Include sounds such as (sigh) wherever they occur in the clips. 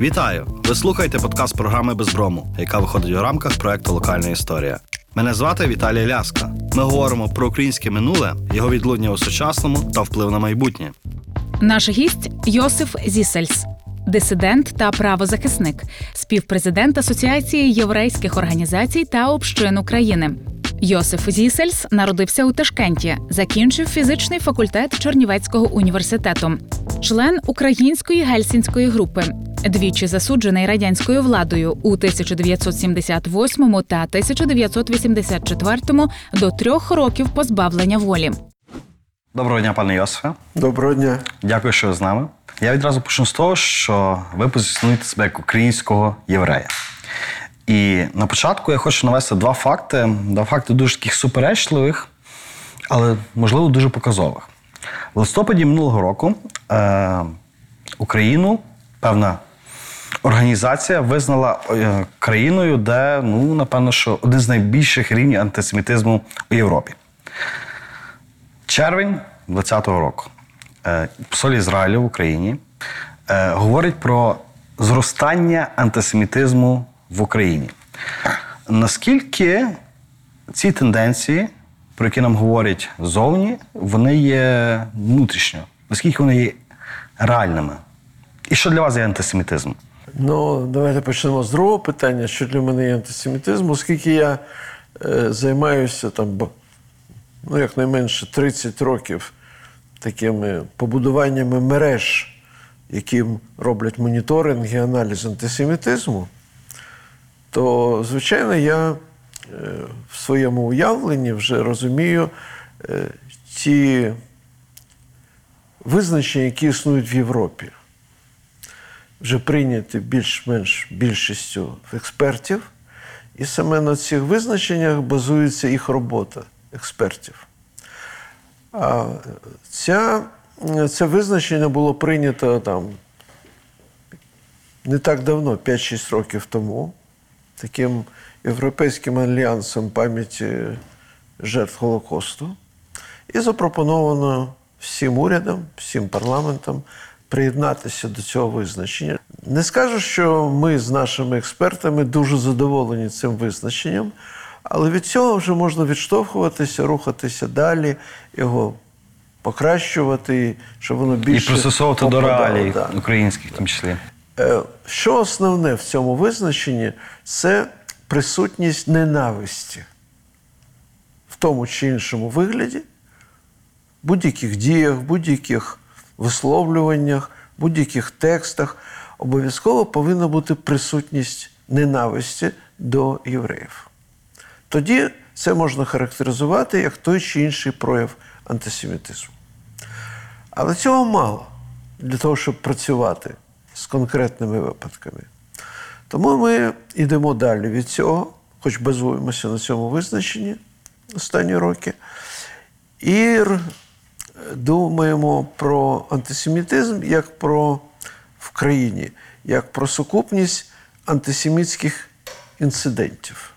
Вітаю! Ви слухаєте подкаст програми Безброму, яка виходить у рамках проекту Локальна історія. Мене звати Віталій Ляска. Ми говоримо про українське минуле, його відлуння у сучасному та вплив на майбутнє. Наш гість Йосиф Зісельс, дисидент та правозахисник, співпрезидент Асоціації єврейських організацій та общин України. Йосиф Зісельс народився у Ташкенті, закінчив фізичний факультет Чернівецького університету, член української гельсінської групи. Двічі засуджений радянською владою у 1978 та 1984 до трьох років позбавлення волі. Доброго дня, пане Йосифе. Доброго дня. Дякую, що ви з нами. Я відразу почну з того, що ви позиціонуєте себе як українського єврея. І на початку я хочу навести два факти, два факти дуже таких суперечливих, але, можливо, дуже показових. В листопаді минулого року е, Україну певна організація визнала е, країною, де, ну, напевно, що один з найбільших рівнів антисемітизму у Європі. Червень 2020 року. Е, Посоль Ізраїлю в Україні е, говорить про зростання антисемітизму в Україні. Наскільки ці тенденції, про які нам говорять ззовні, вони є внутрішньо? Наскільки вони є реальними? І що для вас є антисемітизм? Ну, давайте почнемо з другого питання, що для мене є антисемітизм, оскільки я е, займаюся там, ну, якнайменше 30 років такими побудуваннями мереж, які роблять моніторинг і аналіз антисемітизму, то, звичайно, я в своєму уявленні вже розумію е, ті визначення, які існують в Європі вже прийняті більш-менш більшістю експертів, і саме на цих визначеннях базується їх робота експертів. А ця, це визначення було прийнято там не так давно, 5-6 років тому, таким Європейським альянсом пам'яті жертв Голокосту. І запропоновано всім урядам, всім парламентам приєднатися до цього визначення. Не скажу, що ми з нашими експертами дуже задоволені цим визначенням, але від цього вже можна відштовхуватися, рухатися далі, його покращувати, щоб воно більше І пристосовувати до реалій да. українських, в тому числі. Е, Що основне в цьому визначенні це присутність ненависті в тому чи іншому вигляді, в будь-яких діях, будь-яких висловлюваннях, в будь-яких текстах обов'язково повинна бути присутність ненависті до євреїв. Тоді це можна характеризувати як той чи інший прояв антисемітизму. Але цього мало для того, щоб працювати з конкретними випадками. Тому ми йдемо далі від цього, хоч базуємося на цьому визначенні останні роки, і думаємо про антисемітизм як про в країні, як про сукупність антисемітських інцидентів,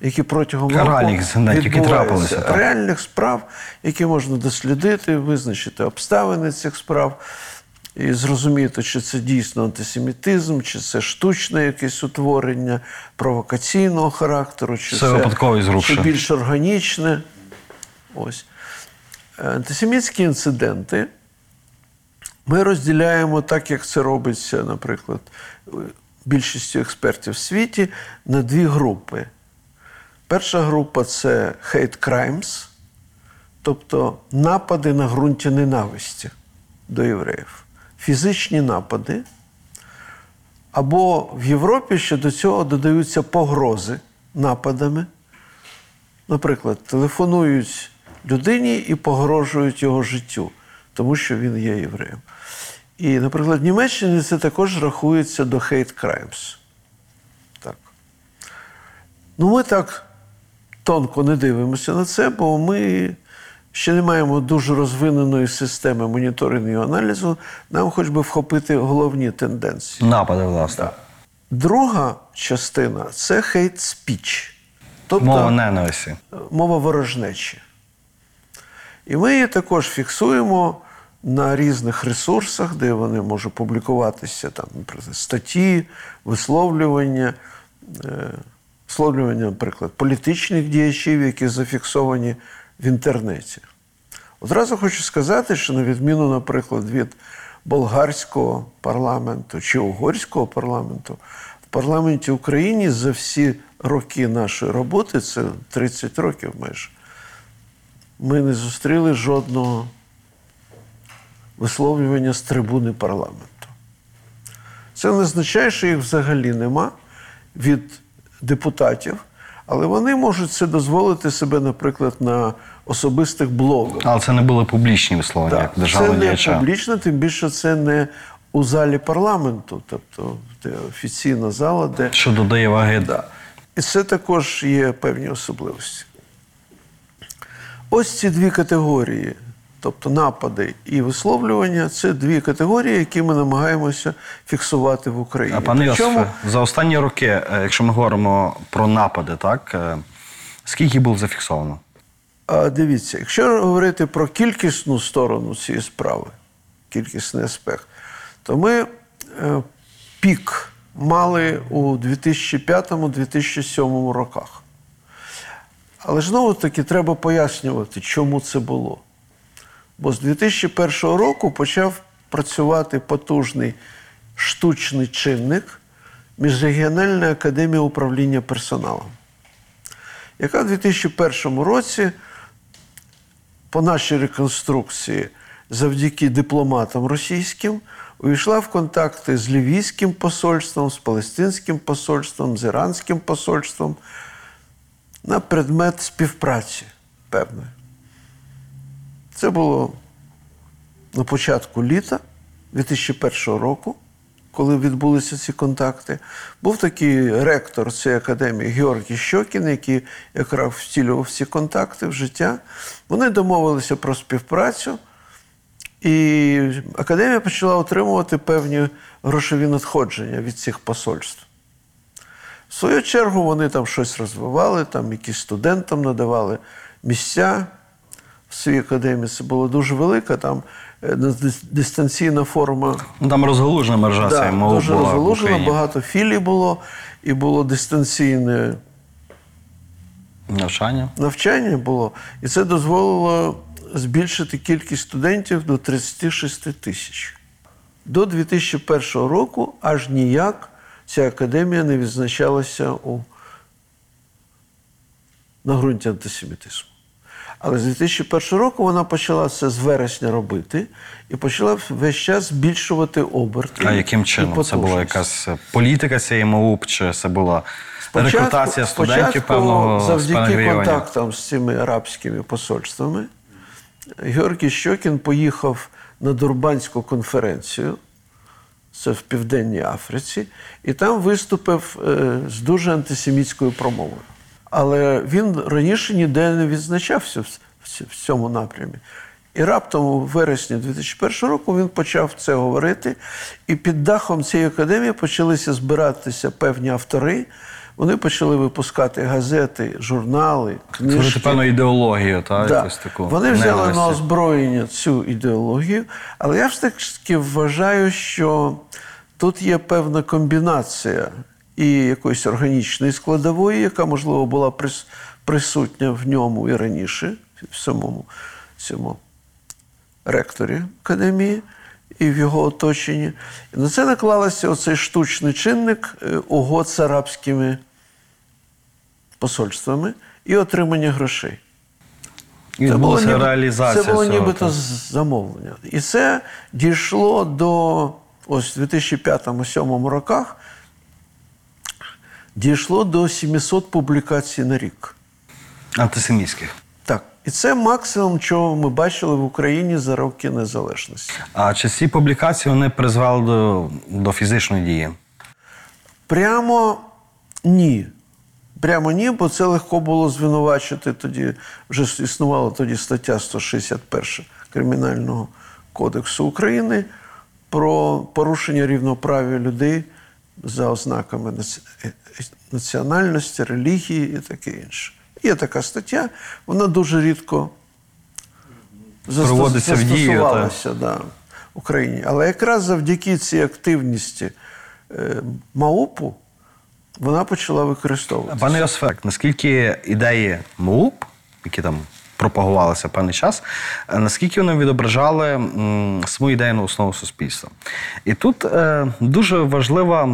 які протягом року Реальних інцидентів, які трапилися, так. реальних справ, які можна дослідити, визначити обставини цих справ і зрозуміти, чи це дійсно антисемітизм, чи це штучне якесь утворення провокаційного характеру, чи Це зрушення. чи більш органічне. Ось. Антисемітські інциденти ми розділяємо так, як це робиться, наприклад, більшістю експертів в світі, на дві групи. Перша група це hate crimes, тобто напади на ґрунті ненависті до євреїв, фізичні напади. Або в Європі ще до цього додаються погрози нападами. Наприклад, телефонують людині і погрожують його життю, тому що він є євреєм. І, наприклад, в Німеччині це також рахується до hate crimes. Так. Ну, ми так тонко не дивимося на це, бо ми ще не маємо дуже розвиненої системи моніторингу і аналізу. Нам хоч би вхопити головні тенденції. Напади, власне. Друга частина це hate speech. Тобто Мова ненависті. мова ворожнечі. І ми її також фіксуємо на різних ресурсах, де вони можуть публікуватися, там, наприклад, статті, висловлювання, е, висловлювання, наприклад, політичних діячів, які зафіксовані в інтернеті. Одразу хочу сказати, що на відміну, наприклад, від болгарського парламенту чи угорського парламенту, в парламенті України за всі роки нашої роботи, це 30 років майже, ми не зустріли жодного висловлювання з трибуни парламенту. Це не означає, що їх взагалі нема від депутатів, але вони можуть це дозволити себе, наприклад, на особистих блогах. Але це не були публічні висловлення, як Так, діяча. це не публічно, тим більше це не у залі парламенту, тобто де офіційна зала, де Що додає ваги. Да. І це також є певні особливості. Ось ці дві категорії, тобто напади і висловлювання, це дві категорії, які ми намагаємося фіксувати в Україні. А пане Йосифе, за останні роки, е, якщо ми говоримо про напади, так е, скільки було зафіксовано? А дивіться, якщо говорити про кількісну сторону цієї справи, кількісний аспект, то ми е, пік мали у 2005-2007 роках. Але ж знову таки треба пояснювати, чому це було. Бо з 2001 року почав працювати потужний штучний чинник Міжрегіональна академія управління персоналом яка в 2001 році по нашій реконструкції завдяки дипломатам російським увійшла в контакти з лівійським посольством, з палестинським посольством, з іранським посольством на предмет співпраці певної. Це було на початку літа 2001 року, коли відбулися ці контакти. Був такий ректор цієї академії Георгій Щокін, який якраз втілював ці контакти в життя. Вони домовилися про співпрацю, і академія почала отримувати певні грошові надходження від цих посольств. В свою чергу вони там щось розвивали, там якісь студентам надавали місця своїй академії. Це було дуже велика, там е, дистанційна форма Ну, там розгалужена мережа Да, мови дуже була в розгалужено, Україні. багато філій було, і було дистанційне навчання. навчання було. І це дозволило збільшити кількість студентів до 36 тисяч. До 2001 року аж ніяк ця академія не відзначалася у на ґрунті антисемітизму. Але з 2001 року вона почала це з вересня робити і почала весь час збільшувати оберти. А яким чином? Це була якась е, політика цієї МОУП, чи це була рекрутація студентів спочатку, певного завдяки контактам з цими арабськими посольствами, Георгій Щокін поїхав на Дурбанську конференцію, це в Південній Африці, і там виступив е, з дуже антисемітською промовою. Але він раніше ніде не відзначався в, цьому напрямі. І раптом у вересні 2001 року він почав це говорити, і під дахом цієї академії почалися збиратися певні автори. Вони почали випускати газети, журнали, книжки. певну ідеологію, та, Да. якусь таку. Вони взяли на озброєння цю ідеологію, але я ж таки вважаю, що тут є певна комбінація і якоїсь органічної складової, яка, можливо, була прис- присутня в ньому і раніше, в самому цьому ректорі академії і в його оточенні. І на це наклалося оцей штучний чинник е, угод з арабськими посольствами і отримання грошей. І відбулася ніби- реалізація Це було нібито замовлення. І це дійшло до ось 2005-2007 роках, дійшло до 700 публікацій на рік. антисемітських. Так. І це максимум, чого ми бачили в Україні за роки незалежності. А чи ці публікації вони призвели до, до фізичної дії? Прямо ні. Прямо ні, бо це легко було звинувачити тоді. Вже існувала тоді стаття 161 Кримінального кодексу України про порушення рівноправ'я людей за ознаками наці- національності, релігії і таке інше. Є така стаття, вона дуже рідко Проводиться в дію, да, Україні. Але якраз завдяки цій активності е, МАУПу вона почала використовуватися. Пане Йосифек, наскільки ідеї МУП, які там пропагувалися певний час, е, наскільки вони відображали саму ідейну основу суспільства? І тут е, дуже важлива,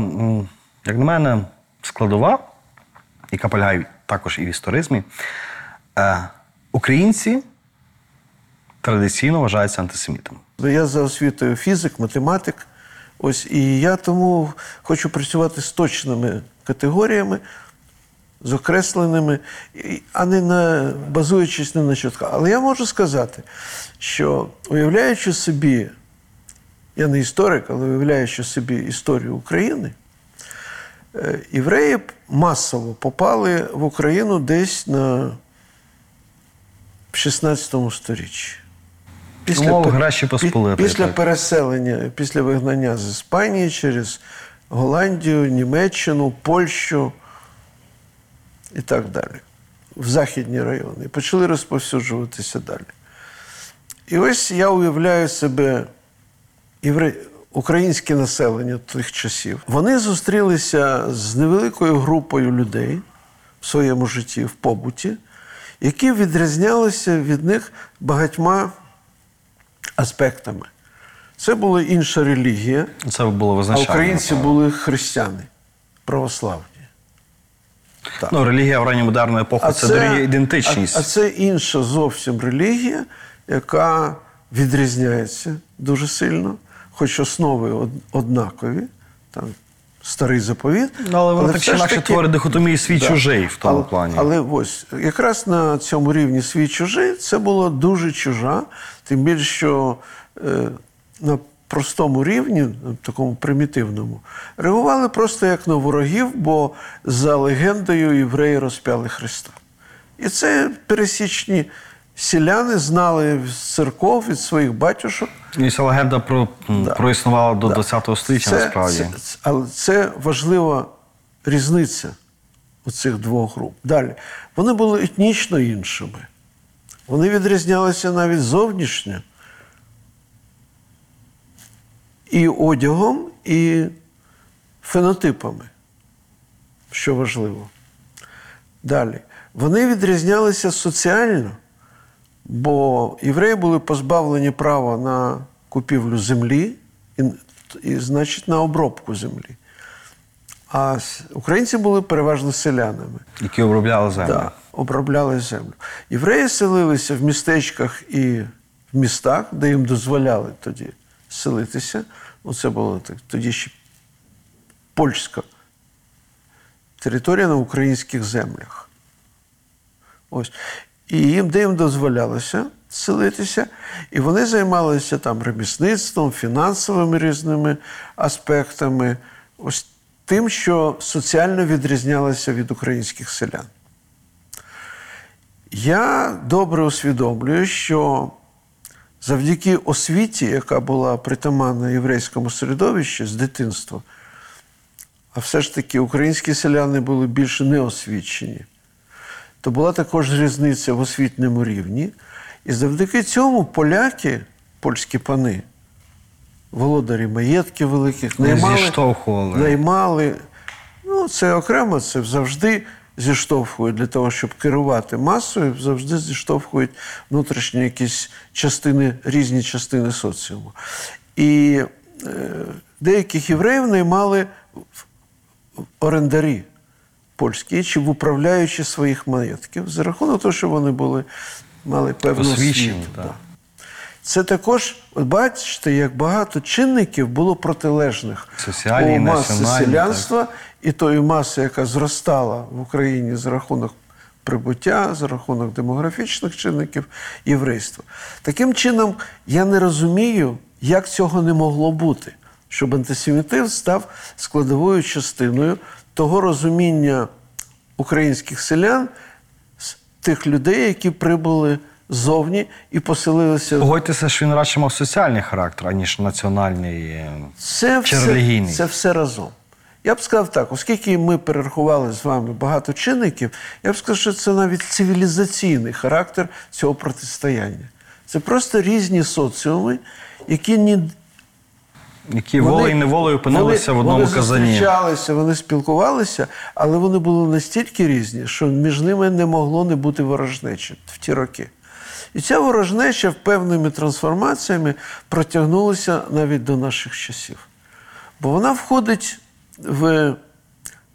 як на мене, складова, яка полягає також і в історизмі. Е, українці традиційно вважаються антисемітами. Я за освітою фізик, математик. Ось і я тому хочу працювати з точними категоріями, з окресленими, а не на базуючись не на чутках. Але я можу сказати, що уявляючи собі, я не історик, але уявляючи собі історію України, е, євреї масово попали в Україну десь на в 16 сторіччі. Умови пе- Гречі Посполитої, Після так. переселення, після вигнання з Іспанії через Голландію, Німеччину, Польщу і так далі, в західні райони. І почали розповсюджуватися далі. І ось я уявляю себе євре... українське населення тих часів. Вони зустрілися з невеликою групою людей в своєму житті, в побуті, які відрізнялися від них багатьма аспектами. Це була інша релігія, Це було а українці були християни, православні. Так. Ну, релігія в ранньо модерну епоху це, дорівнює ідентичність. А, а це інша зовсім релігія, яка відрізняється дуже сильно, хоч основи од- однакові, там старий заповіт. Ну, але воно так чи інакше таки- творить дихотомію свій-чужий в тому але, плані. Але ось якраз на цьому рівні свій чужий це було дуже чужа, тим більше, що е, на простому рівні, такому примітивному, реагували просто як на ворогів, бо за легендою євреї розп'яли Христа. І це пересічні селяни знали з церков від своїх батюшок. І ця легенда про, м, проіснувала до ХХ століття, насправді. Це, це, але це важлива різниця у цих двох груп. Далі. Вони були етнічно іншими. Вони відрізнялися навіть зовнішньо. І одягом, і фенотипами, що важливо. Далі. Вони відрізнялися соціально, бо євреї були позбавлені права на купівлю землі і, і значить, на обробку землі. А українці були переважно селянами. Які обробляли землю. Да, обробляли землю. Євреї селилися в містечках і в містах, де їм дозволяли тоді селитися. Ну, це було так, тоді ще польська територія на українських землях. Ось. І їм, де їм дозволялося селитися, і вони займалися там ремісництвом, фінансовими різними аспектами, ось тим, що соціально відрізнялося від українських селян. Я добре усвідомлюю, що завдяки освіті, яка була притаманна єврейському середовищі з дитинства, а все ж таки українські селяни були більше неосвічені, то була також різниця в освітньому рівні. І завдяки цьому поляки, польські пани, володарі маєтків великих, наймали, наймали. Ну, це окремо, це завжди зіштовхують для того, щоб керувати масою, завжди зіштовхують внутрішні якісь частини, різні частини соціуму. І е, деяких євреїв наймали орендарі польські чи в управляючі своїх маєтків за рахунок того, що вони були, мали певну освіту. да. Це також, от бачите, як багато чинників було протилежних Соціальні, у маси селянства і тої маси, яка зростала в Україні за рахунок прибуття, за рахунок демографічних чинників єврейства. Таким чином, я не розумію, як цього не могло бути, щоб антисемітизм став складовою частиною того розуміння українських селян тих людей, які прибули ззовні і поселилися Погодьтеся, що він радше мав соціальний характер, аніж національний. Це Чи все, релігійний? це все разом. Я б сказав так, оскільки ми перерахували з вами багато чинників, я б сказав, що це навіть цивілізаційний характер цього протистояння. Це просто різні соціуми, які ні, Які волею і неволею опинилися вони, в одному вони казані. зустрічалися, вони спілкувалися, але вони були настільки різні, що між ними не могло не бути ворожнечі в ті роки. І ця ворожнеча певними трансформаціями протягнулася навіть до наших часів. Бо вона входить в,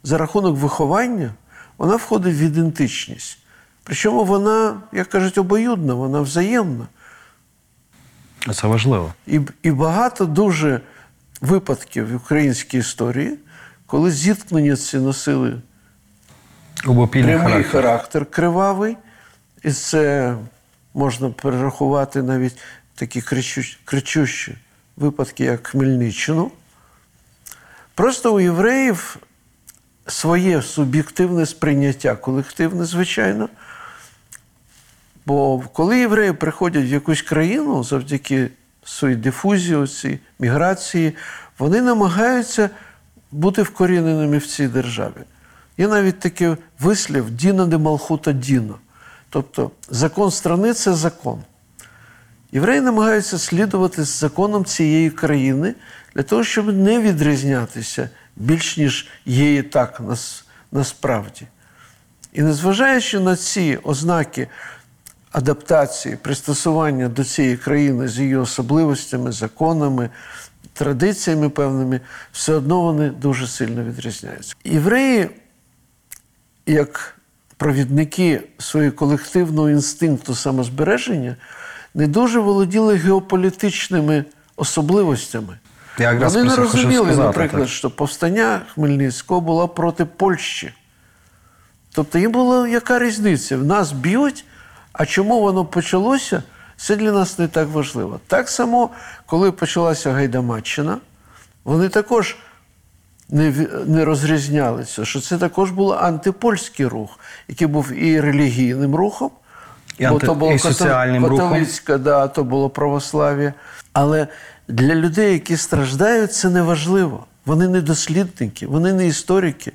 за рахунок виховання, вона входить в ідентичність. Причому вона, як кажуть, обоюдна, вона взаємна. Це важливо. І, і багато дуже випадків в українській історії, коли зіткнення ці носили Обопільний прямий характер. характер. кривавий, і це можна перерахувати навіть такі кричущі, кричущі випадки, як Хмельниччину. Просто у євреїв своє суб'єктивне сприйняття, колективне, звичайно. Бо коли євреї приходять в якусь країну завдяки своїй дифузії, цій міграції, вони намагаються бути вкоріненими в цій державі. Є навіть такий вислів Діна де Малхута Діна. Тобто закон страни це закон. Євреї намагаються слідувати законом цієї країни для того, щоб не відрізнятися більш ніж є і так нас, насправді. І незважаючи на ці ознаки адаптації, пристосування до цієї країни з її особливостями, законами, традиціями певними, все одно вони дуже сильно відрізняються. Євреї, як провідники свого колективного інстинкту самозбереження, не дуже володіли геополітичними особливостями. Я якраз Вони не розуміли, сказати, наприклад, так. що повстання Хмельницького було проти Польщі. Тобто їм була яка різниця? В нас б'ють, а чому воно почалося, це для нас не так важливо. Так само, коли почалася Гайдамаччина, вони також не, не розрізнялися, що це також був антипольський рух, який був і релігійним рухом, І анти- і соціальним рухом. да, то було православ'я. Але для людей, які страждають, це не важливо. Вони не дослідники, вони не історики.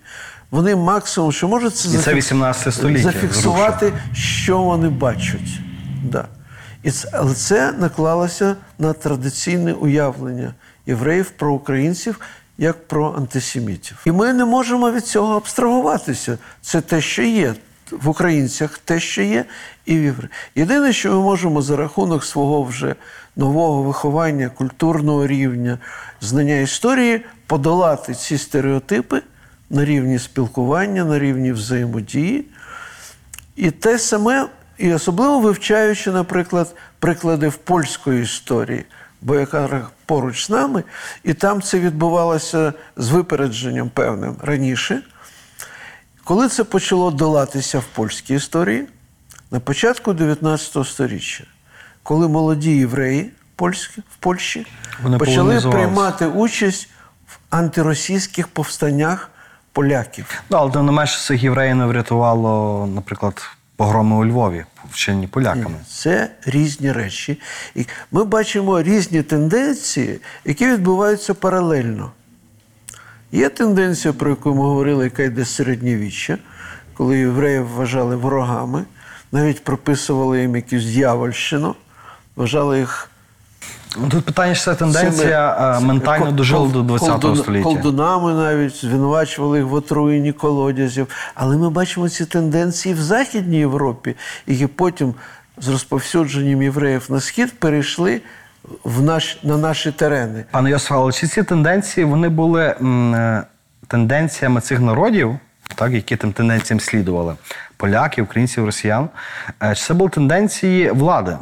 Вони максимум, що можуть це, І це 18 століття, зафіксувати, що вони бачать. Да. І це, але це наклалося на традиційне уявлення євреїв про українців як про антисемітів. І ми не можемо від цього абстрагуватися. Це те, що є в українцях, те, що є, і в євреїв. Єдине, що ми можемо за рахунок свого вже нового виховання, культурного рівня, знання історії подолати ці стереотипи на рівні спілкування, на рівні взаємодії. І те саме, і особливо вивчаючи, наприклад, приклади в польської історії, бо яка поруч з нами, і там це відбувалося з випередженням певним раніше. Коли це почало долатися в польській історії, на початку 19 століття, коли молоді євреї польські, в Польщі Вони почали приймати участь в антиросійських повстаннях поляків. Ну, але тим не менше цих євреїв не врятувало, наприклад, погроми у Львові, вчинені поляками. Це різні речі. І ми бачимо різні тенденції, які відбуваються паралельно. Є тенденція, про яку ми говорили, яка йде з середньовіччя, коли євреїв вважали ворогами, навіть прописували їм якусь дьявольщину, вважали їх Ну, Тут питання, що це тенденція цими- ментально кол- дожила кол- до 20 колдун- століття. Колдунами навіть звинувачували їх в отруєнні колодязів. Але ми бачимо ці тенденції в Західній Європі, які потім з розповсюдженням євреїв на схід перейшли в наш, на наші терени. Пане Йосифе, чи ці тенденції вони були м, е, тенденціями цих народів, так, які тим тенденціям слідували? Поляків, українців, росіян. Е, Чи це були тенденції влади?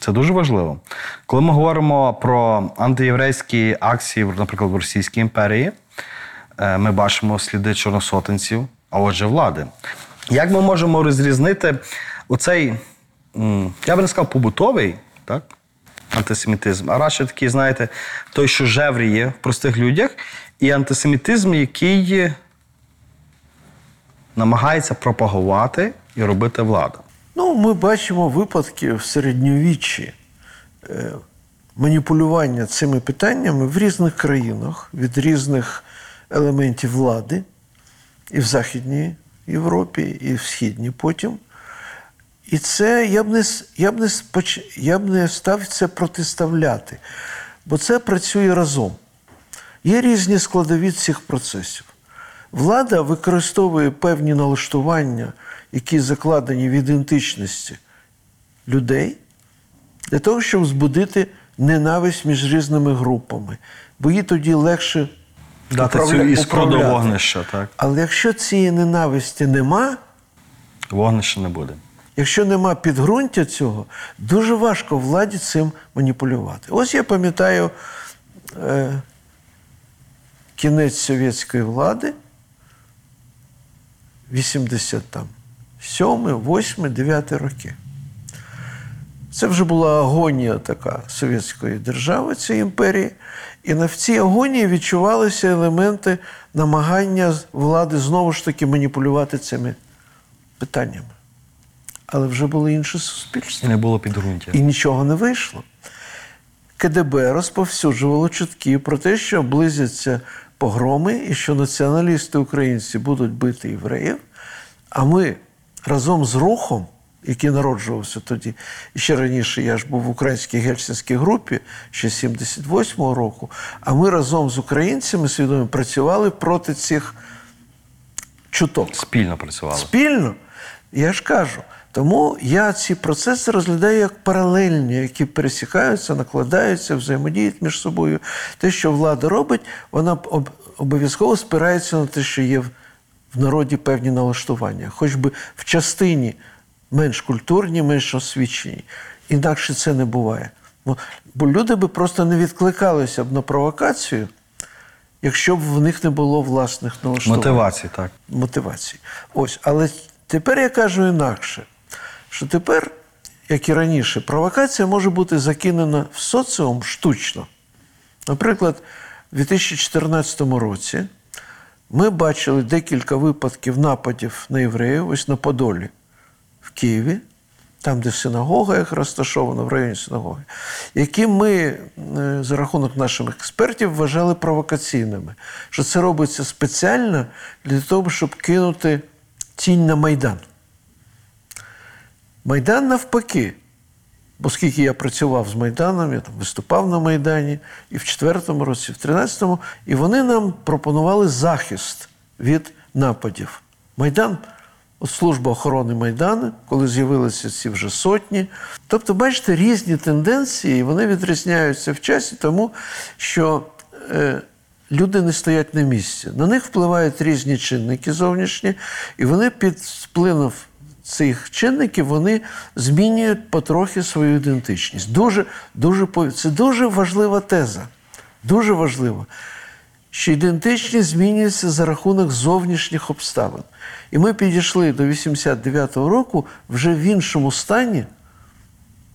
Це дуже важливо. Коли ми говоримо про антиєврейські акції, наприклад, в Російській імперії, е, ми бачимо сліди чорносотенців, а отже, влади. Як ми можемо розрізнити оцей, я би не сказав, побутовий, так? антисемітизм, а радше такий, знаєте, той, що жевріє в простих людях, і антисемітизм, який намагається пропагувати і робити влада. Ну, ми бачимо випадки в середньовіччі е, маніпулювання цими питаннями в різних країнах від різних елементів влади, і в Західній Європі, і в Східній потім. І це я б не, я б не, я б не став це протиставляти, бо це працює разом. Є різні складові цих процесів. Влада використовує певні налаштування, які закладені в ідентичності людей, для того, щоб збудити ненависть між різними групами, бо їй тоді легше Дати цю іскру до вогнища, так. Але якщо цієї ненависті нема, Вогнища не буде. Якщо нема підґрунтя цього, дуже важко владі цим маніпулювати. Ось я пам'ятаю е, кінець совєтської влади, 87, 8, 9 роки. Це вже була агонія така совєтської держави, цієї імперії. І на в цій агонії відчувалися елементи намагання влади знову ж таки маніпулювати цими питаннями. Але вже було інше І суспільство. не було підґрунтя. І нічого не вийшло. КДБ розповсюджувало чутки про те, що близяться погроми і що націоналісти українці будуть бити євреїв. А ми разом з рухом, який народжувався тоді, і ще раніше я ж був в українській гельсінській групі ще 78-го року, а ми разом з українцями свідомо працювали проти цих чуток. Спільно працювали. Спільно. Я ж кажу. Тому я ці процеси розглядаю як паралельні, які пересікаються, накладаються, взаємодіють між собою. Те, що влада робить, вона обов'язково спирається на те, що є в- в народі певні налаштування, хоч би в частині менш культурні, менш освічені. Інакше це не буває. Бо- люди би просто не відкликалися б на провокацію, якщо б в них не було власних налаштувань Мотивації, так. мотивації. Ось, але тепер я кажу інакше, що тепер, як і раніше, провокація може бути закинена в соціум штучно. Наприклад, у 2014 році ми бачили декілька випадків нападів на євреїв, ось на Подолі в Києві, там, де синагога як розташована в районі синагоги, які ми е, за рахунок наших експертів вважали провокаційними. Що це робиться спеціально для того, щоб кинути тінь на Майдан. Майдан навпаки. Бо скільки я працював з Майданом, я там виступав на Майдані і в 4-му році, і в 13-му, і вони нам пропонували захист від нападів. Майдан, от служба охорони Майдану, коли з'явилися ці вже сотні. Тобто, бачите, різні тенденції, вони відрізняються в часі, тому що е, люди не стоять на місці. На них впливають різні чинники зовнішні, і вони під впливом цих чинників вони змінюють потрохи свою ідентичність. Дуже, дуже, це дуже важлива теза. Дуже важливо, що ідентичність змінюється за рахунок зовнішніх обставин. І ми підійшли до 89-го року вже в іншому стані,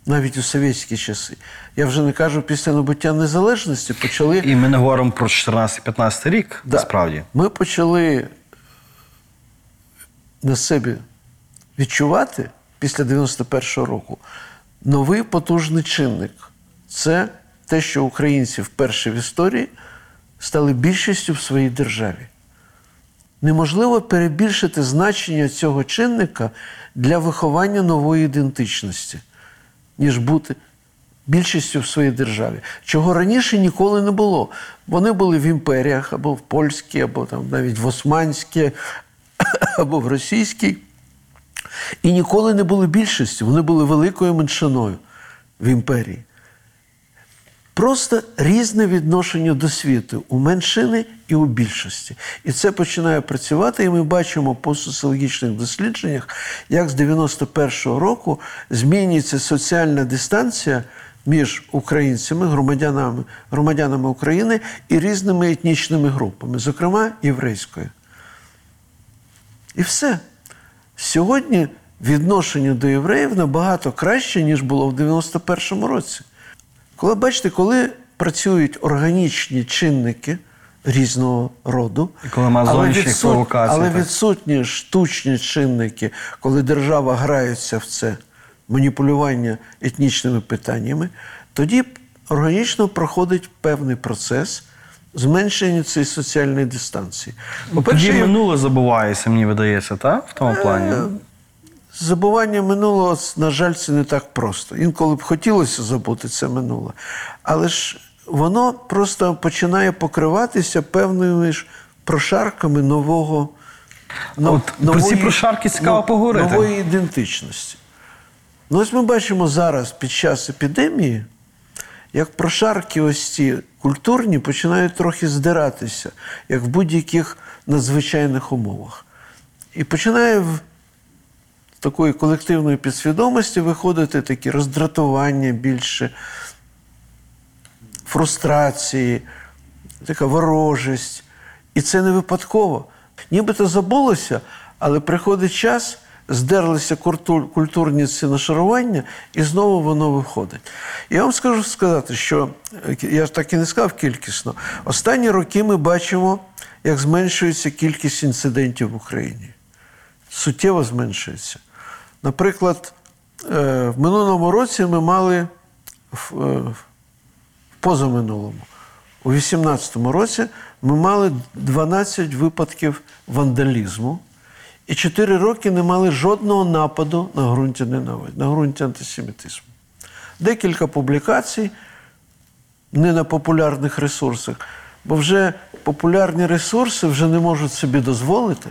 навіть у совєтські часи. Я вже не кажу після набуття незалежності, почали. І ми не говоримо про 14-15 рік, Да. насправді. Ми почали на себе відчувати після 91-го року новий потужний чинник. Це те, що українці вперше в історії стали більшістю в своїй державі. Неможливо перебільшити значення цього чинника для виховання нової ідентичності, ніж бути більшістю в своїй державі, чого раніше ніколи не було. Вони були в імперіях або в польській, або там навіть в османській, (coughs) або в російській. І ніколи не були більшістю, вони були великою меншиною в імперії. Просто різне відношення до світу у меншини і у більшості. І це починає працювати, і ми бачимо по соціологічних дослідженнях, як з 91-го року змінюється соціальна дистанція між українцями, громадянами, громадянами України і різними етнічними групами, зокрема єврейською. І все. Сьогодні відношення до євреїв набагато краще, ніж було в 91-му році. Коли бачите, коли працюють органічні чинники різного роду, коли але відсут- але відсутні штучні чинники, коли держава грається в це маніпулювання етнічними питаннями, тоді органічно проходить певний процес зменшення цієї соціальної дистанції. Тоді минуле забувається, мені видається, так? В тому плані. Е, Забування минулого, на жаль, це не так просто. Інколи б хотілося забути це минуле. Але ж воно просто починає покриватися певними ж прошарками нового. От про ці прошарки цікаво ну, поговорити. Нової ідентичності. Ну, ось ми бачимо зараз під час епідемії, як прошарки ось ці культурні починають трохи здиратися, як в будь-яких надзвичайних умовах. І починає в такої колективної підсвідомості виходити такі роздратування більше, фрустрації, така ворожість. І це не випадково. Нібито забулося, але приходить час, здерлися культурні ці нашарування, і знову воно виходить. Я вам скажу сказати, що е, я ж так і не сказав кількісно. Останні роки ми бачимо, як зменшується кількість інцидентів в Україні. Суттєво зменшується. Наприклад, е, в минулому році ми мали е, в позаминулому. У 2018 році ми мали 12 випадків вандалізму і 4 роки не мали жодного нападу на ґрунті ненависті, на ґрунті антисемітизму. Декілька публікацій не на популярних ресурсах, бо вже популярні ресурси вже не можуть собі дозволити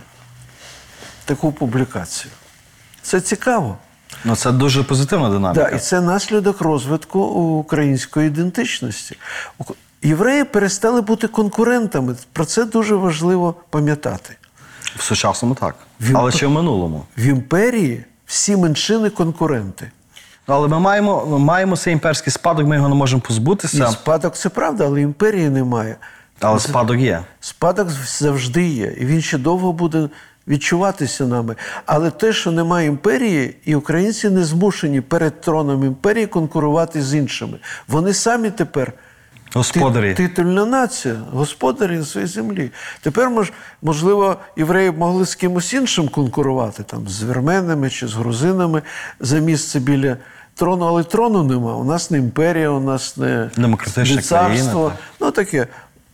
таку публікацію. Це цікаво. Ну, це дуже позитивна динаміка. Да, і це наслідок розвитку української ідентичності. Євреї перестали бути конкурентами. Про це дуже важливо пам'ятати. В сучасному так. Він- Але ще в минулому. В імперії всі меншини конкуренти. Але ми маємо, ми маємо цей імперський спадок, ми його не можемо І позбутися, спадок це правда, але імперії немає. але спадок є. Спадок завжди є, і він ще довго буде відчуватися нами. Але те, що немає імперії, і українці не змушені перед троном імперії конкурувати з іншими. Вони самі тепер Господарі. Титульна нація, господарі на своїй землі. Тепер, мож, можливо, євреї б могли з кимось іншим конкурувати, там, з вірменами чи з грузинами за місце біля трону, але трону нема. У нас не імперія, у нас не, не царство. так. Ну, таке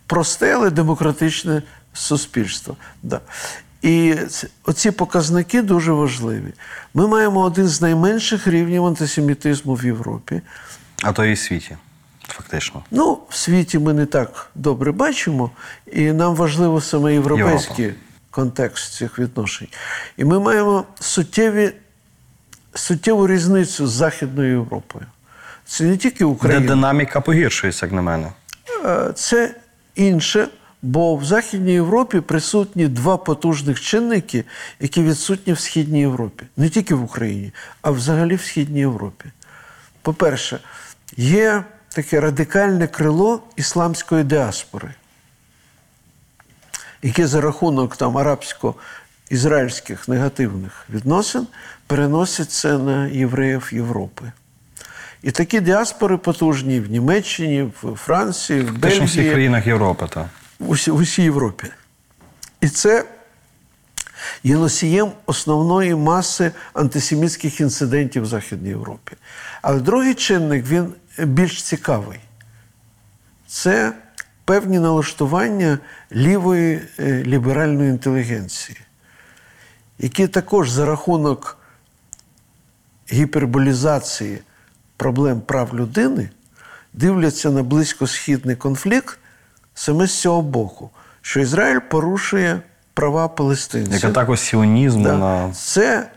просте, але демократичне суспільство. Да. І оці показники дуже важливі. Ми маємо один з найменших рівнів антисемітизму в Європі. А то і в світі, фактично. Ну, в світі ми не так добре бачимо, і нам важливо саме європейський контекст цих відношень. І ми маємо суттєві, суттєву різницю з Західною Європою. Це не тільки Україна. Де динаміка погіршується, як на мене. Е, це інше, бо в Західній Європі присутні два потужних чинники, які відсутні в Східній Європі. Не тільки в Україні, а взагалі в Східній Європі. По-перше, є таке радикальне крило ісламської діаспори, яке за рахунок там арабсько-ізраїльських негативних відносин переносить це на євреїв Європи. І такі діаспори потужні в Німеччині, в Франції, в Фактично в всіх країнах Європи. Так. в усій Європі. І це є носієм основної маси антисемітських інцидентів в Західній Європі. Але другий чинник він більш цікавий. Це певні налаштування лівої е, ліберальної інтелігенції, які також за рахунок гіперболізації проблем прав людини дивляться на близькосхідний конфлікт саме з цього боку, що Ізраїль порушує права палестинців. Як атаку сіонізму Да. на Це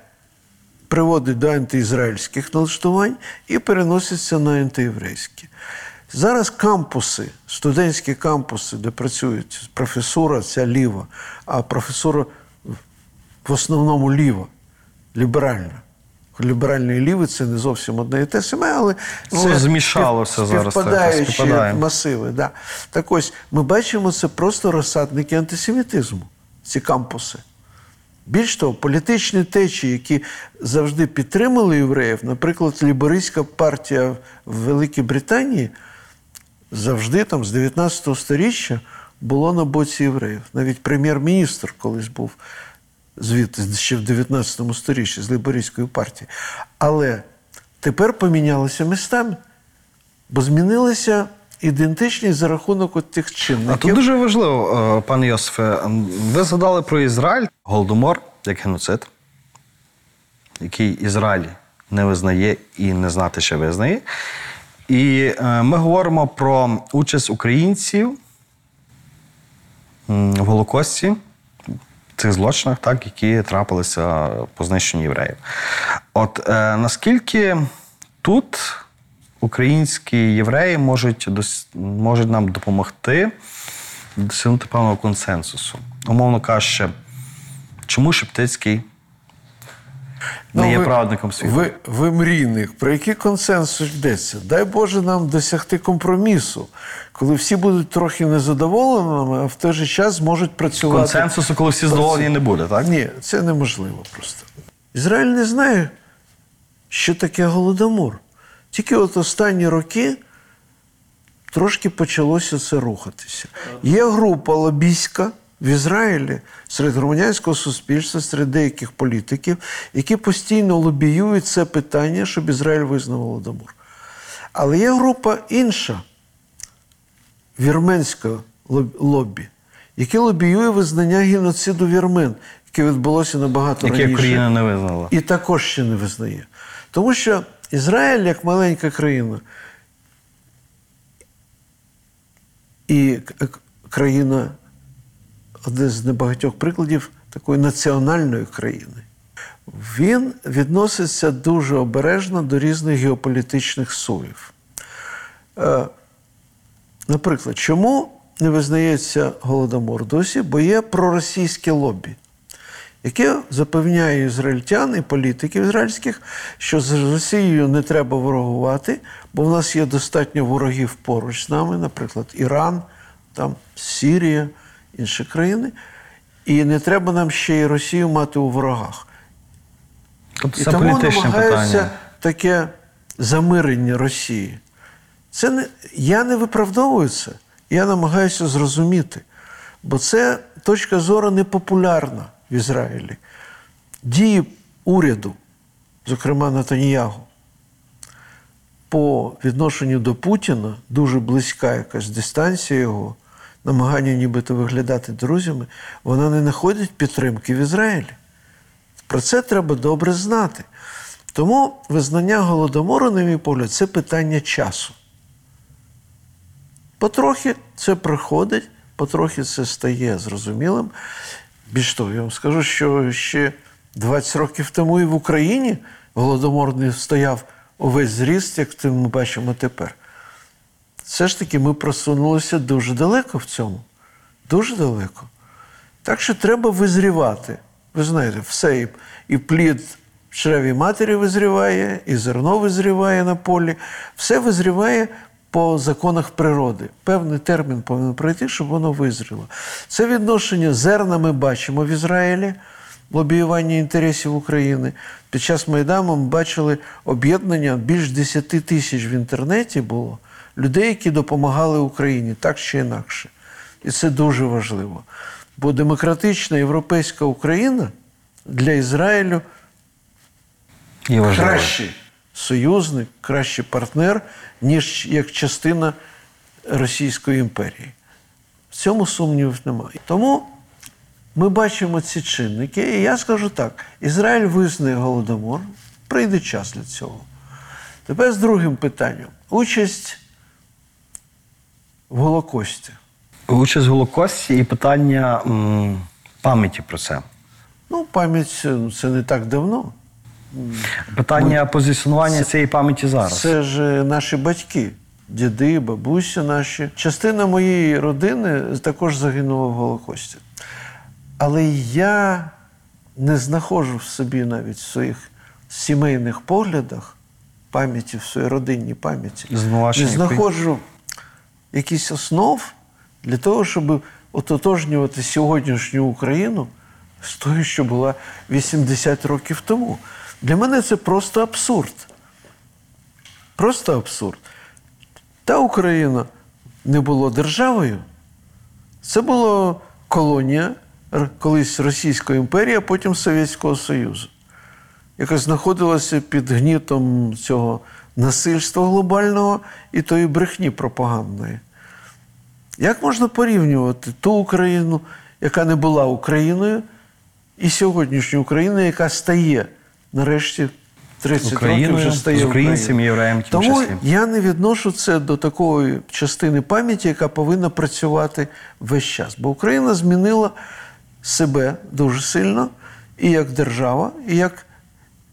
приводить до антиізраїльських налаштувань і переноситься на антиєврейські. Зараз кампуси, студентські кампуси, де працюють професура, ця ліва, а професура в основному ліва, ліберальна. Ліберальний і лівий це не зовсім одне і те саме, але Ну, це змішалося спів- зараз, так, масиви. Да. Так ось ми бачимо це просто розсадники антисемітизму, ці кампуси. Більш того, політичні течії, які завжди підтримали євреїв, наприклад, ліберистська партія в Великій Британії завжди там з 19 століття було на боці євреїв. Навіть прем'єр-міністр колись був звідти ще в 19 сторіччі з ліберійської партії. Але тепер помінялися містами, бо змінилася ідентичність за рахунок от тих А тут дуже важливо, е, пане Йосифе, ви згадали про Ізраїль, голодомор як геноцид. який Ізраїль не визнає і не знати, що визнає. І е, ми говоримо про участь українців в Голокості, цих злочинах, так, які трапилися по знищенню євреїв. От е, наскільки тут українські євреї можуть, дос- можуть нам допомогти досягнути певного консенсусу? Умовно кажучи, чому Шептицький не є Ну, ви- праведником світу? Ви, ви мрійник. Про який консенсус йдеться? Дай Боже нам досягти компромісу, коли всі будуть трохи незадоволеними, а в той же час зможуть працювати. Консенсусу, коли всі задоволені, не буде, так? Ні, це неможливо просто. Ізраїль не знає, що таке голодомор. Тільки от останні роки трошки почалося це рухатися. Є група лобійська в Ізраїлі серед громадянського суспільства, серед деяких політиків, які постійно лобіюють це питання, щоб Ізраїль визнав голодомор. Але є група інша вірменського лоб- лобі, яке лобіює визнання геноциду вірмен, яке відбулося набагато Яке раніше. Україна не визнала. І також ще не визнає. Тому що Ізраїль, як маленька країна, і країна один з небагатьох прикладів такої національної країни, він відноситься дуже обережно до різних геополітичних сувів. Е, Наприклад, чому не визнається голодомор досі? Бо є проросійське лобі, яке запевняє ізраїльтян і політиків ізраїльських, що з Росією не треба ворогувати, бо в нас є достатньо ворогів поруч з нами, наприклад, Іран, там Сірія, інші країни. І не треба нам ще й Росію мати у ворогах. Тобто І це тому політичне намагаються питання. таке замирення Росії. Це не, я не виправдовую це. Я намагаюся зрозуміти. Бо це точка зору непопулярна в Ізраїлі. Дії уряду, зокрема Натаніягу, по відношенню до Путіна дуже близька якась дистанція його, намагання нібито виглядати друзями, вона не знаходить підтримки в Ізраїлі. Про це треба добре знати. Тому визнання голодомору, на мій погляд, це питання часу. Потрохи це приходить, потрохи це стає зрозумілим. Більш того, я вам скажу, що ще 20 років тому і в Україні голодомор не стояв увесь зріст, як це ми бачимо тепер. Все ж таки ми просунулися дуже далеко в цьому. Дуже далеко. Так що треба визрівати. Ви знаєте, все і, і плід в чреві матері визріває, і зерно визріває на полі. Все визріває по законах природи. Певний термін повинен пройти, щоб воно визріло. Це відношення зерна ми бачимо в Ізраїлі, лобіювання інтересів України. Під час Майдану ми бачили об'єднання більш 10 тисяч в інтернеті було людей, які допомагали Україні так чи інакше. І це дуже важливо. Бо демократична європейська Україна для Ізраїлю І важливо. Союзник, кращий партнер, ніж як частина Російської імперії. В цьому сумнівів немає. Тому ми бачимо ці чинники, і я скажу так: Ізраїль визнає голодомор, прийде час для цього. Тепер з другим питанням: участь в Голокості. Участь в Голокості і питання м, пам'яті про це. Ну, пам'ять ну, це не так давно. Питання позиціонування цієї пам'яті зараз. Це ж е, наші батьки, діди, бабусі наші. Частина моєї родини також загинула в Голокості. Але я не знаходжу в собі навіть в своїх сімейних поглядах пам'яті, в своїй родинній пам'яті. Не знаходжу якісь основ для того, щоб ототожнювати сьогоднішню Україну з тою, що була 80 років тому. Для мене це просто абсурд. Просто абсурд. Та Україна не була державою. Це була колонія колись Російської імперії, а потім Совєтського Союзу, яка знаходилася під гнітом цього насильства глобального і тої брехні пропагандної. Як можна порівнювати ту Україну, яка не була Україною, і сьогоднішню Україну, яка стає нарешті 30 років вже стає з Україною. євреями, в Тому числі. я не відношу це до такої частини пам'яті, яка повинна працювати весь час. Бо Україна змінила себе дуже сильно і як держава, і як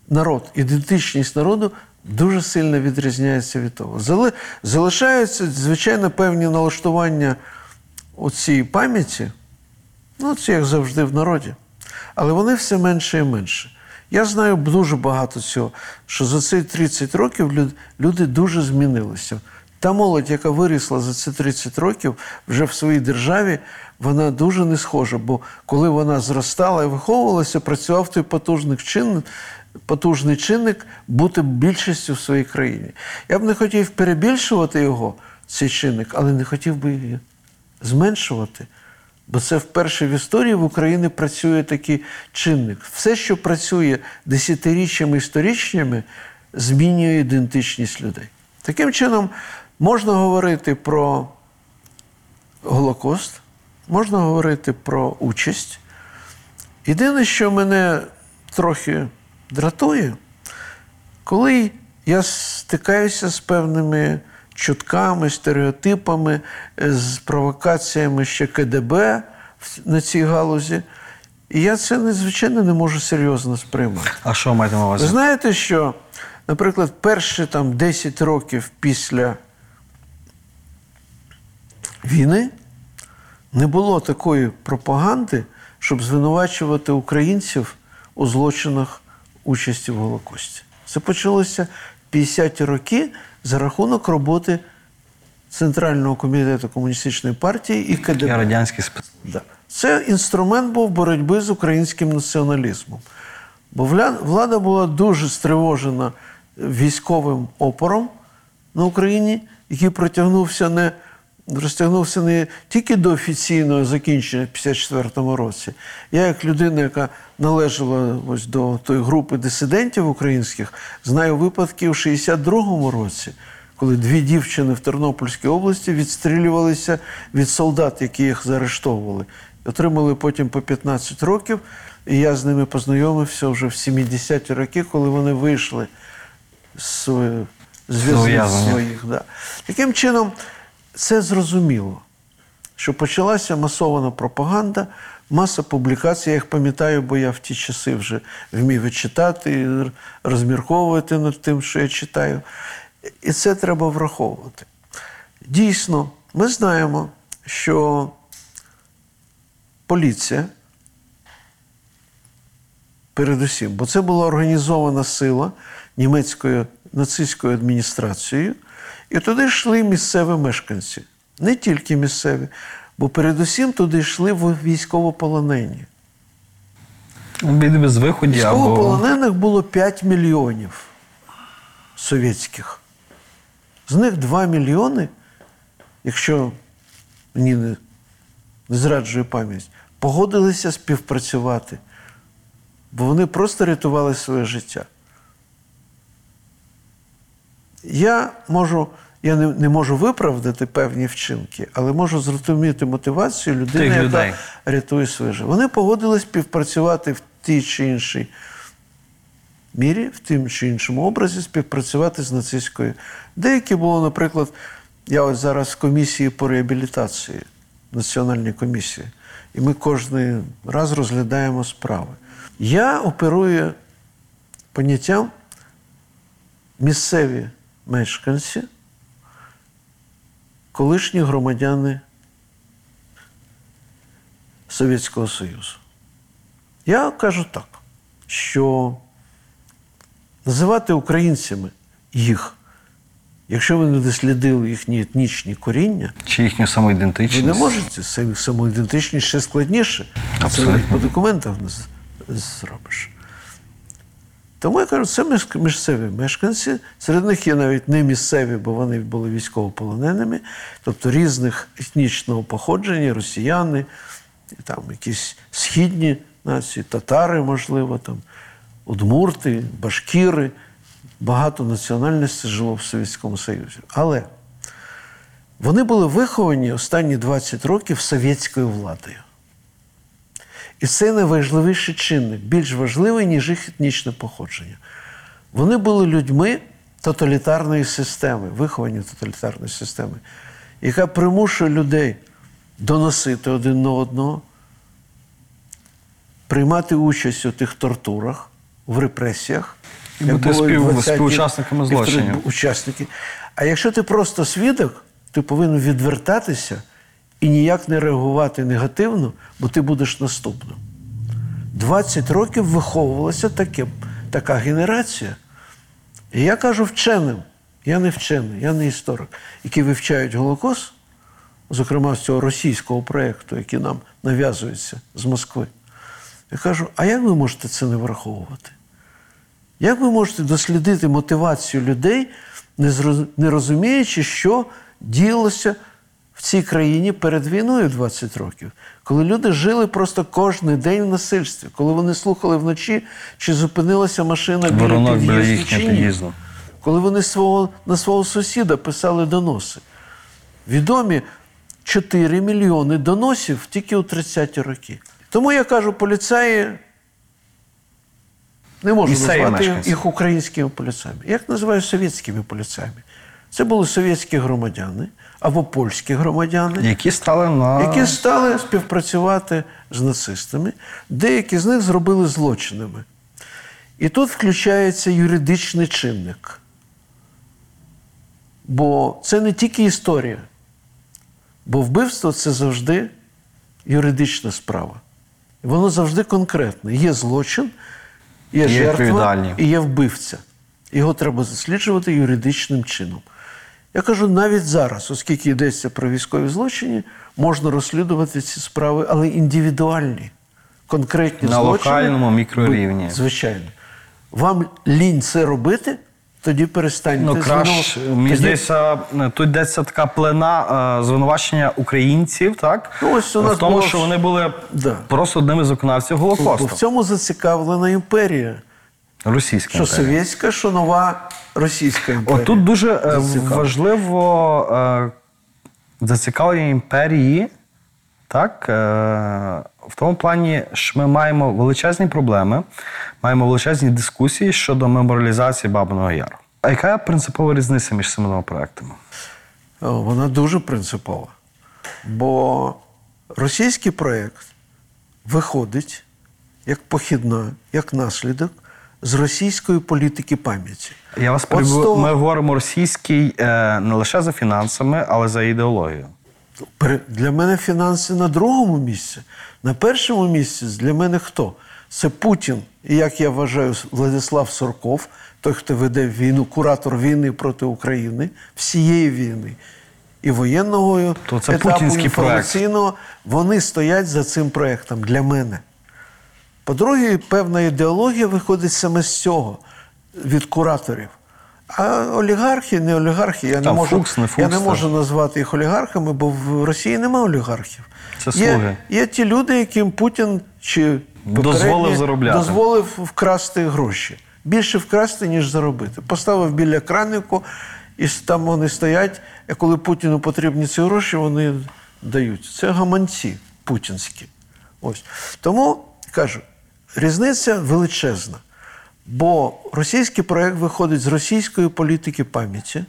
народ. Ідентичність народу дуже сильно відрізняється від того. Зали- Залишаються, звичайно, певні налаштування у цій пам'яті, ну, це як завжди в народі. Але вони все менше і менше. Я знаю дуже багато цього, що за ці 30 років люди дуже змінилися. Та молодь, яка вирісла за ці 30 років вже в своїй державі, вона дуже не схожа. Бо коли вона зростала і виховувалася, працював той потужний чинник, потужний чинник бути більшістю в своїй країні. Я б не хотів перебільшувати його, цей чинник, але не хотів би зменшувати. Бо це вперше в історії в Україні працює такий чинник. Все, що працює десятиріччями і сторіччями, змінює ідентичність людей. Таким чином, можна говорити про Голокост, можна говорити про участь. Єдине, що мене трохи дратує, коли я стикаюся з певними чутками, стереотипами, е, з провокаціями ще КДБ на цій галузі, і я це надзвичайно не можу серйозно сприймати. А що маєте на увазі? Ви знаєте, що, наприклад, перші там 10 років після війни не було такої пропаганди, щоб звинувачувати українців у злочинах участі в Голокості. Це почалося 50-ті роки за рахунок роботи Центрального комітету комуністичної партії і КДБ. Радянський. Да. Це інструмент був боротьби з українським націоналізмом. Бо влада була дуже стривожена військовим опором на Україні, який протягнувся не, розтягнувся не тільки до офіційного закінчення в 54-му році. Я, як людина, яка належала ось до тої групи дисидентів українських, знаю випадки у 62-му році, коли дві дівчини в Тернопільській області відстрілювалися від солдат, які їх заарештовували. Отримали потім по 15 років, і я з ними познайомився вже в 70-ті роки, коли вони вийшли з, своє- з в'язниць своїх. Да. Таким чином, це зрозуміло, що почалася масована пропаганда, маса публікацій. Я їх пам'ятаю, бо я в ті часи вже вмів читати, розмірковувати над тим, що я читаю. І це треба враховувати. Дійсно, ми знаємо, що поліція, передусім, бо це була організована сила німецькою нацистською адміністрацією, і туди йшли місцеві мешканці, не тільки місцеві, бо передусім туди йшли військовополонені. Без виході або Військовополонених було 5 мільйонів совєтських. З них 2 мільйони, якщо мені не, не зраджує пам'ять, погодилися співпрацювати, бо вони просто рятували своє життя. Я можу, я не, не можу виправдати певні вчинки, але можу зрозуміти мотивацію людини, Тих яка людей. рятує своє життя. Вони погодились співпрацювати в тій чи іншій мірі, в тим чи іншому образі, співпрацювати з нацистською. Деякі було, наприклад, я ось зараз в комісії по реабілітації, національній комісії, і ми кожен раз розглядаємо справи. Я оперую поняттям місцеві мешканці, колишні громадяни Совєтського Союзу. Я кажу так, що називати українцями їх, якщо ви не дослідили їхні етнічні коріння, чи їхню ви не можете самоідентичність ще складніше. Це навіть по документах не зробиш. Тому я кажу, це місцеві мешканці. Серед них є навіть не місцеві, бо вони були військовополоненими, тобто різних етнічного походження, росіяни, там якісь східні нації, татари, можливо, там, удмурти, башкіри. Багато національностей жило в Совєтському Союзі. Але вони були виховані останні 20 років совєтською владою. І це найважливіший чинник, більш важливий, ніж їх етнічне походження. Вони були людьми тоталітарної системи, виховані тоталітарної системи, яка примушує людей доносити один на одного, приймати участь у тих тортурах, в репресіях. І бути спів- співучасниками злочинів. учасники. А якщо ти просто свідок, ти повинен відвертатися і ніяк не реагувати негативно, бо ти будеш наступним. 20 років виховувалася таке, така генерація. І я кажу вченим, я не вчений, я не історик, які вивчають Голокост, зокрема з цього російського проєкту, який нам нав'язується з Москви. Я кажу, а як ви можете це не враховувати? Як ви можете дослідити мотивацію людей, не, розуміючи, що діялося в цій країні перед війною 20 років, коли люди жили просто кожен день в насильстві, коли вони слухали вночі, чи зупинилася машина біля під'їзду, чи ні. Коли вони свого, на свого сусіда писали доноси. Відомі 4 мільйони доносів тільки у 30-ті роки. Тому я кажу, поліцаї не можу назвати їх українськими поліцаями. Як називаю совєтськими поліцаями? Це були совєтські громадяни або польські громадяни, Які стали на які стали співпрацювати з нацистами. Деякі з них зробили злочинами. І тут включається юридичний чинник. Бо це не тільки історія. Бо вбивство це завжди юридична справа. І воно завжди конкретне. Є злочин, є, Є жертва і є вбивця. Його треба досліджувати юридичним чином. Я кажу, навіть зараз, оскільки йдеться про військові злочини, можна розслідувати ці справи, але індивідуальні, конкретні На злочини. локальному мікрорівні. Звичайно. Вам лінь це робити, тоді перестаньте Ну, краще, мені здається, тут йдеться така плена е, звинувачення українців, так? Ну, ось у нас в тому, було що вони були Да. просто одними з виконавців Голокосту. в цьому зацікавлена імперія. Російська Що імперія. совєтська, що нова російська імперія. Отут дуже е, важливо е, зацікавлення імперії, так? Е, в тому плані, що ми маємо величезні проблеми, маємо величезні дискусії щодо меморіалізації Бабиного Яру. А яка принципова різниця між цими двома проектами? Вона дуже принципова. Бо російський проєкт виходить як похідна, як наслідок з російської політики пам'яті. Я вас перебив. того- Ми говоримо російський е, не лише за фінансами, але за ідеологією. Пере- Для мене фінанси на другому місці. На першому місці для мене хто? Це Путін, і як я вважаю, Владислав Сорков, той, хто веде війну, куратор війни проти України, всієї війни. І воєнного То це етапу інформаційного, вони стоять за цим проєктом для мене. По-друге, певна ідеологія виходить саме з цього, від кураторів. А олігархи, не олігархи, я не, Там можу, Фукс, не я не можу назвати їх олігархами, бо в Росії немає олігархів. Це є, слуги. є ті люди, яким Путін чи Дозволив заробляти. дозволив вкрасти гроші. Більше вкрасти, ніж заробити. Поставив біля краннику, і там вони стоять, і коли Путіну потрібні ці гроші, вони дають. Це гаманці путінські. Ось. Тому кажу, різниця величезна. Бо російський проєкт виходить з російської політики пам'яті.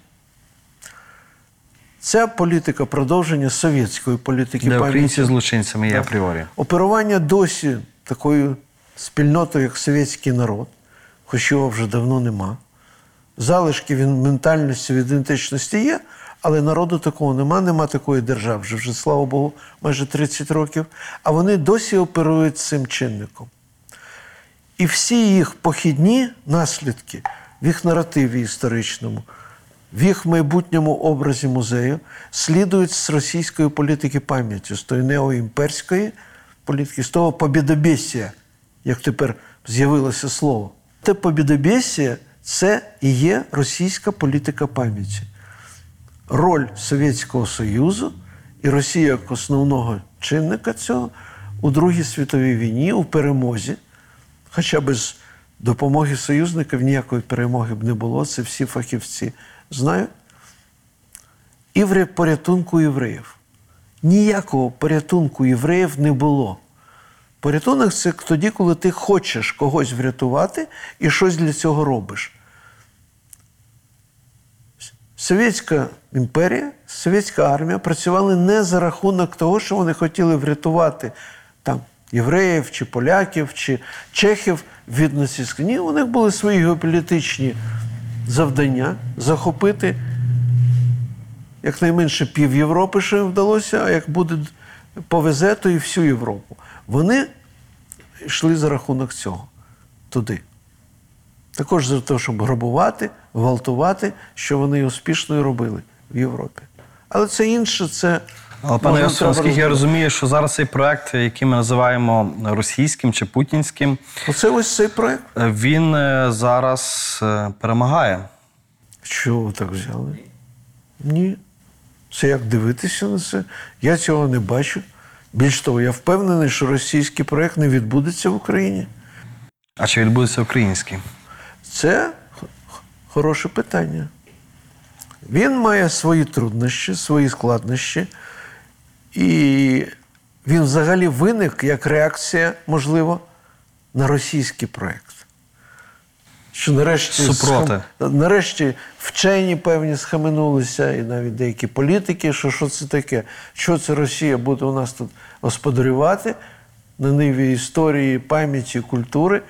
Ця політика продовження совєтської політики Де пам'яті. злочинцями є апріорі. Оперування досі такою спільнотою, як совєтський народ, хоч його вже давно нема. Залишки від ментальності, від ідентичності є, але народу такого нема, нема такої держави вже, вже, слава Богу, майже 30 років. А вони досі оперують цим чинником. І всі їх похідні наслідки в їх наративі історичному, в їх майбутньому образі музею слідують з російської політики пам'яті, з тої неоімперської політики, з того побідобєсія, як тепер з'явилося слово. Те побідобєсія – це і є російська політика пам'яті. Роль Совєтського Союзу і Росії як основного чинника цього у Другій світовій війні, у перемозі. Хоча без допомоги союзників ніякої перемоги б не було, це всі фахівці знають. І в порятунку євреїв. Ніякого порятунку євреїв не було Порятунок це тоді, коли ти хочеш когось врятувати і щось для цього робиш. Совєтська імперія, совєтська армія працювали не за рахунок того, що вони хотіли врятувати євреїв чи поляків чи чехів від нацистських. Ні, у них були свої геополітичні завдання захопити якнайменше пів Європи, що їм вдалося, а як буде повезе, то і всю Європу. Вони йшли за рахунок цього туди. Також за те, щоб грабувати, гвалтувати, що вони успішно і робили в Європі. Але це інше, це. Але пане можна, Йосиф, я розумію, що зараз цей проект, який ми називаємо російським чи путінським, Оце ось цей проект. е, він е, зараз е, перемагає. Чого ви так взяли? Ні. Це як дивитися на це? Я цього не бачу. Більш того, я впевнений, що російський проект не відбудеться в Україні. А чи відбудеться український? Це хороше питання. Він має свої труднощі, свої складнощі, і він взагалі виник як реакція, можливо, на російський проєкт. Що нарешті, Супроти. схам- нарешті вчені певні схаменулися, і навіть деякі політики, що, що це таке, що це Росія буде у нас тут господарювати на ниві історії, пам'яті, культури,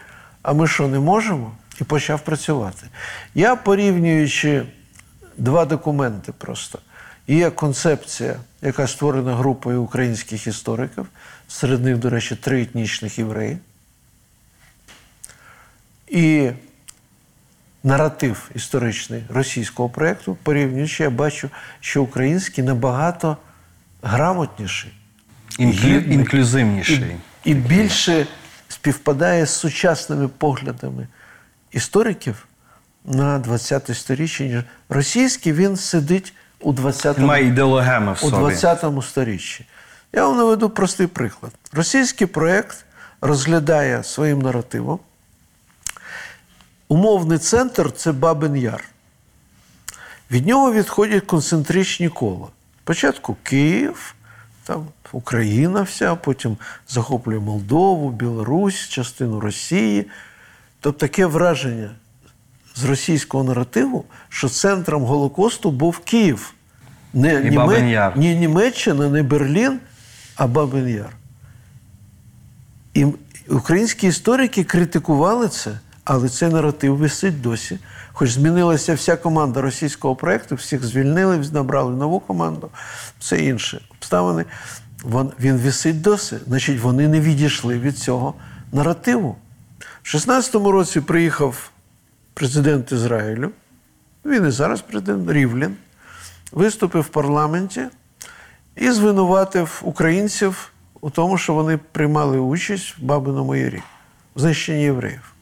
а ми що не можемо? І почав працювати. Я порівнюючи два документи просто. Є концепція, яка створена групою українських істориків, серед них, до речі, три етнічних євреї. І наратив історичний російського проєкту, порівнюючи, я бачу, що український набагато грамотніший, Інклю... гідний, Інклюзивніший. і, і більше співпадає з сучасними поглядами істориків на 20 сторіччя. ніж Російський він сидить у 20 Він має ідеологеми в у собі. 20 сторіччі. Я вам наведу простий приклад. Російський проєкт розглядає своїм наративом. Умовний центр це Бабин Яр. Від нього відходять концентричні кола. Спочатку Київ, там Україна вся, потім захоплює Молдову, Білорусь, частину Росії. Тобто таке враження з російського наративу, що центром Голокосту був Київ. Не, І Яр. не Німеччина, не Берлін, а Бабин Яр. І українські історики критикували це, але цей наратив висить досі. Хоч змінилася вся команда російського проєкту, всіх звільнили, набрали нову команду, все інше. Обставини. Вон- Він висить досі. Значить, вони не відійшли від цього наративу. В 16-му році приїхав президент Ізраїлю, він і зараз президент Рівлін, виступив в парламенті і звинуватив українців у тому, що вони приймали участь в Бабиному Ярі, в знищенні євреїв.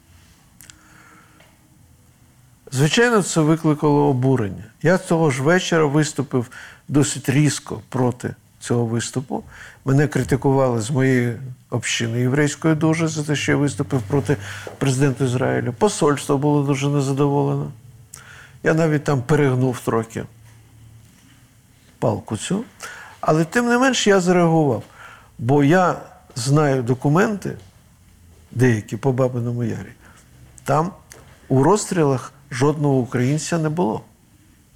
Звичайно, це викликало обурення. Я того ж вечора виступив досить різко проти цього виступу. Мене критикували з моєї общини єврейської дуже за те, що я виступив проти президента Ізраїлю. Посольство було дуже незадоволено. Я навіть там перегнув трохи палку цю. Але тим не менш я зареагував. Бо я знаю документи, деякі по Бабиному Ярі. Там у розстрілах жодного українця не було.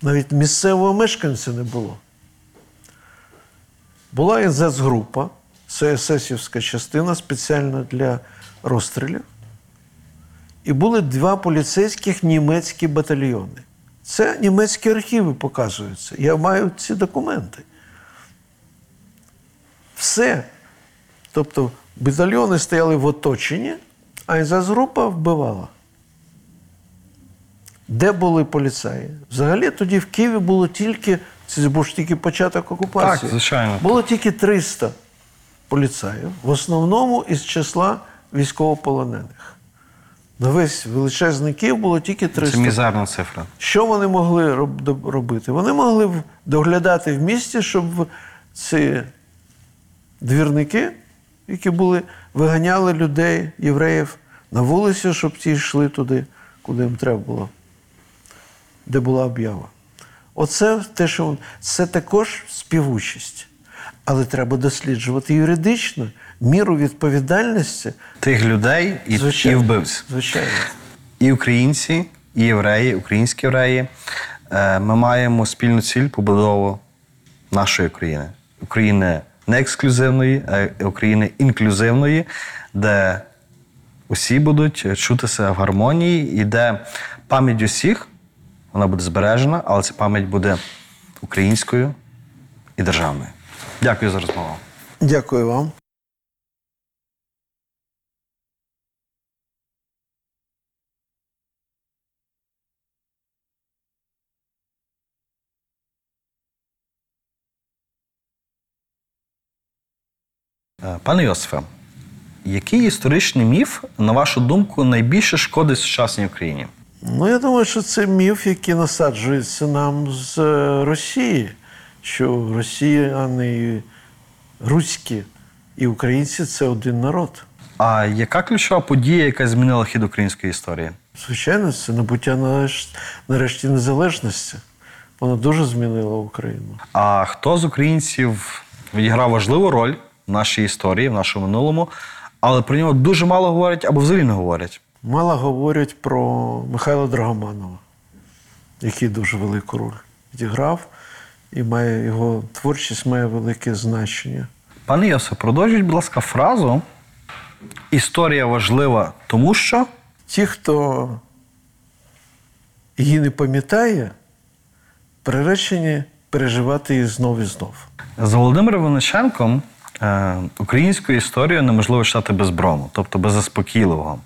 Навіть місцевого мешканця не було. Була НЗС-група, це есесівська частина спеціальна для розстрілів. І були два поліцейських німецькі батальйони. Це німецькі архіви показуються. Я маю ці документи. Все. Тобто батальйони стояли в оточенні, а НЗС-група вбивала. Де були поліцаї? Взагалі тоді в Києві було тільки, це був ж тільки початок окупації. Так, звичайно. Було тільки 300 поліцаїв, в основному із числа військовополонених. На весь величезний Київ було тільки 300. Це мізерна цифра. Що вони могли робити? Вони могли доглядати в місті, щоб ці двірники, які були, виганяли людей, євреїв на вулицю, щоб ті йшли туди, куди їм треба було, де була об'ява. Оце те, що це також співучість. Але треба досліджувати юридично міру відповідальності. Тих людей і, і Звичайно. Звичайно. І українці, і євреї, українські євреї. Е, Ми маємо спільну ціль побудову нашої країни. України не ексклюзивної, а України інклюзивної, де усі будуть чутися в гармонії, і де пам'ять усіх вона буде збережена, але ця пам'ять буде українською і державною. Дякую за розмову. Дякую вам. Е, Пане Йосифе, який історичний міф, на вашу думку, найбільше шкодить сучасній Україні? Ну, я думаю, що це міф, який насаджується нам з е, Росії, що росіяни, і руські і українці це один народ. А яка ключова подія, яка змінила хід української історії? Звичайно, це набуття нарешті, незалежності. Воно дуже змінило Україну. А хто з українців відіграв важливу роль в нашій історії, в нашому минулому, але про нього дуже мало говорять або взагалі не говорять? Мало говорять про Михайла Драгоманова, який дуже велику роль відіграв, і має його творчість має велике значення. Пане Йосип, продовжіть, будь ласка, фразу. Історія важлива, тому що Ті, хто її не пам'ятає, приречені переживати її знов і знов. За Володимиром Винниченком е, українську історію неможливо читати без брому, тобто без заспокійливого.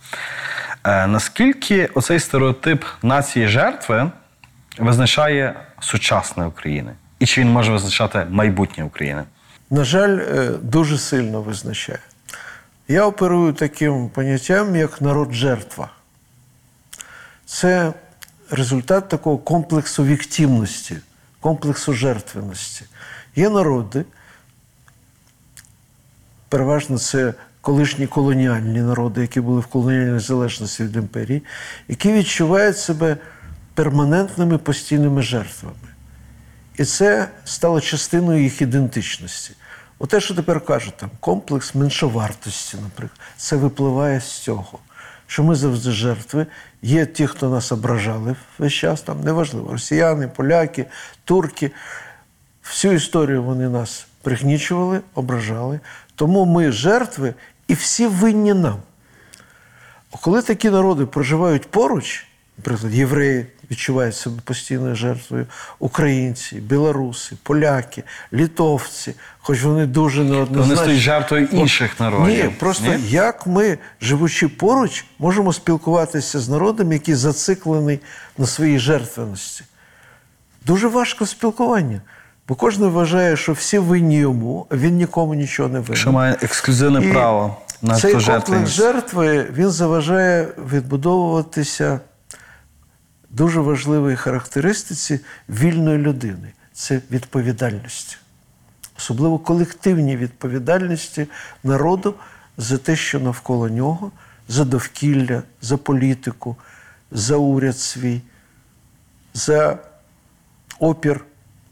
Е, наскільки оцей стереотип нації жертви визначає сучасне України? І чи він може визначати майбутнє України? На жаль, е, дуже сильно визначає. Я оперую таким поняттям, як народ-жертва. Це результат такого комплексу віктивності, комплексу жертвеності. Є народи, переважно це колишні колоніальні народи, які були в колоніальній залежності від імперії, які відчувають себе перманентними постійними жертвами. І це стало частиною їх ідентичності. Оте, що тепер кажуть, там, комплекс меншовартості, наприклад, це випливає з цього. Що ми завжди жертви. Є ті, хто нас ображали весь час, там неважливо, росіяни, поляки, турки. Всю історію вони нас пригнічували, ображали. Тому ми жертви і всі винні нам. Коли такі народи проживають поруч, наприклад, євреї відчувають себе постійною жертвою, українці, білоруси, поляки, літовці, хоч вони дуже неоднозначно. Вони стають жертвою інших народів. Ні, просто Ні? як ми, живучи поруч, можемо спілкуватися з народом, який зациклений на своїй жертвеності. Дуже важко спілкування. Бо кожен вважає, що всі винні йому, він нікому нічого не винен. Що має ексклюзивне І право на цей комплекс жертви він заважає відбудовуватися дуже важливій характеристиці вільної людини це відповідальність. Особливо колективній відповідальності народу за те, що навколо нього, за довкілля, за політику, за уряд свій, за опір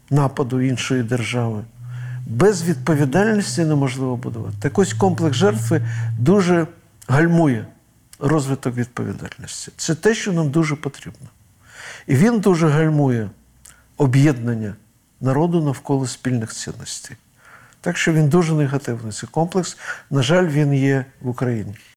нападу іншої держави. Без відповідальності неможливо будувати. Так ось комплекс жертви дуже гальмує розвиток відповідальності. Це те, що нам дуже потрібно. І він дуже гальмує об'єднання народу навколо спільних цінностей. Так що він дуже негативний. Цей комплекс, на жаль, він є в Україні.